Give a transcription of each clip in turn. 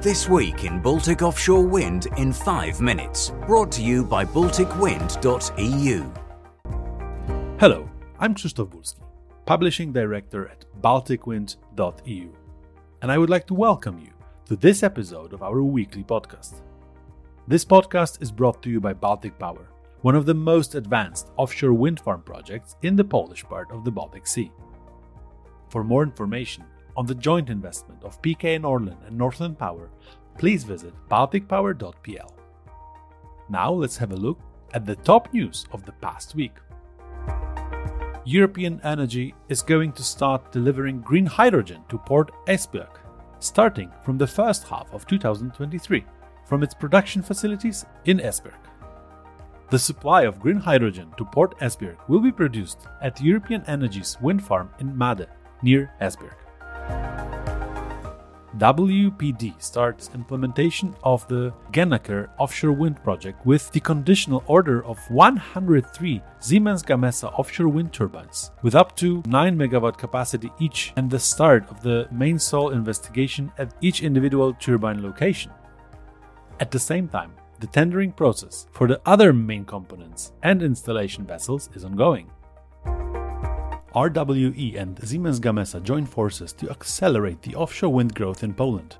This week in Baltic Offshore Wind in 5 minutes, brought to you by BalticWind.eu. Hello, I'm Krzysztof Bulski, Publishing Director at BalticWind.eu, and I would like to welcome you to this episode of our weekly podcast. This podcast is brought to you by Baltic Power, one of the most advanced offshore wind farm projects in the Polish part of the Baltic Sea. For more information, on the joint investment of PKN Orlen and Northland Power, please visit balticpower.pl. Now let's have a look at the top news of the past week. European Energy is going to start delivering green hydrogen to Port Esbjerg, starting from the first half of 2023 from its production facilities in Esbjerg. The supply of green hydrogen to Port Esbjerg will be produced at European Energy's wind farm in Måde, near Esbjerg. WPD starts implementation of the Gennaker offshore wind project with the conditional order of 103 Siemens Gamesa offshore wind turbines with up to 9 megawatt capacity each and the start of the main soil investigation at each individual turbine location. At the same time, the tendering process for the other main components and installation vessels is ongoing. RWE and Siemens Gamesa joined forces to accelerate the offshore wind growth in Poland.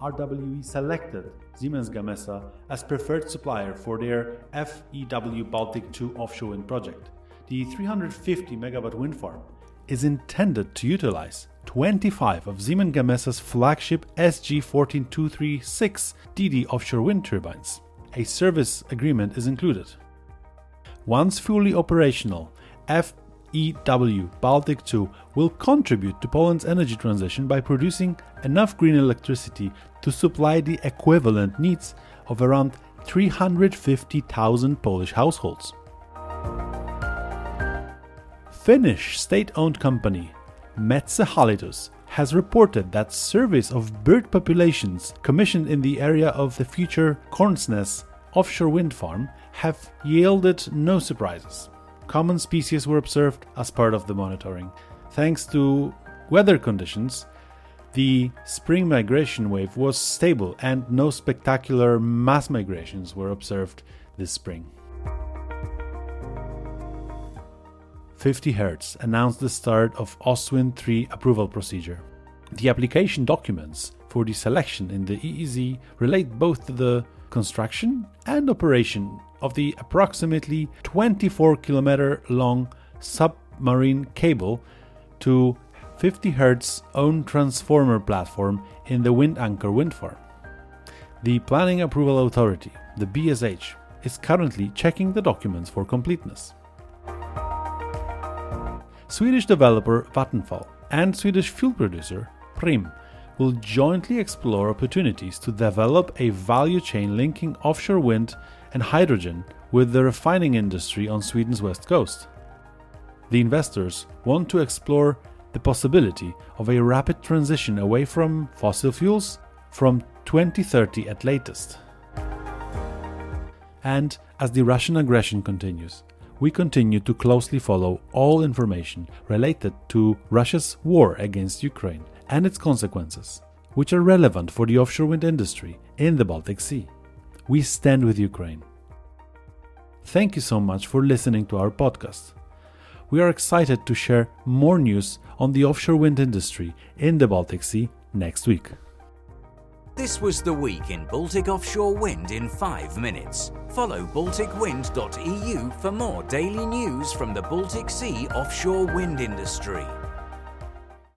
RWE selected Siemens Gamesa as preferred supplier for their FEW Baltic 2 offshore wind project. The 350 megawatt wind farm is intended to utilize 25 of Siemens Gamesa's flagship SG 14236 DD offshore wind turbines. A service agreement is included. Once fully operational, EW Baltic 2 will contribute to Poland's energy transition by producing enough green electricity to supply the equivalent needs of around 350,000 Polish households. Finnish state owned company Metsähallitus has reported that surveys of bird populations commissioned in the area of the future Korsnäs offshore wind farm have yielded no surprises common species were observed as part of the monitoring. Thanks to weather conditions, the spring migration wave was stable and no spectacular mass migrations were observed this spring. 50 Hertz announced the start of Ostwind 3 approval procedure. The application documents for the selection in the EEZ relate both to the construction and operation of the approximately 24 kilometer long submarine cable to 50 Hertz own transformer platform in the Windanker wind farm. The Planning Approval Authority, the BSH, is currently checking the documents for completeness. Swedish developer Vattenfall and Swedish fuel producer Preem will jointly explore opportunities to develop a value chain linking offshore wind and hydrogen with the refining industry on Sweden's west coast. The investors want to explore the possibility of a rapid transition away from fossil fuels from 2030 at latest. And as the Russian aggression continues, we continue to closely follow all information related to Russia's war against Ukraine and its consequences, which are relevant for the offshore wind industry in the Baltic Sea. We stand with Ukraine. Thank you so much for listening to our podcast. We are excited to share more news on the offshore wind industry in the Baltic Sea next week. This was the week in Baltic offshore wind in 5 minutes. Follow balticwind.eu for more daily news from the Baltic Sea offshore wind industry.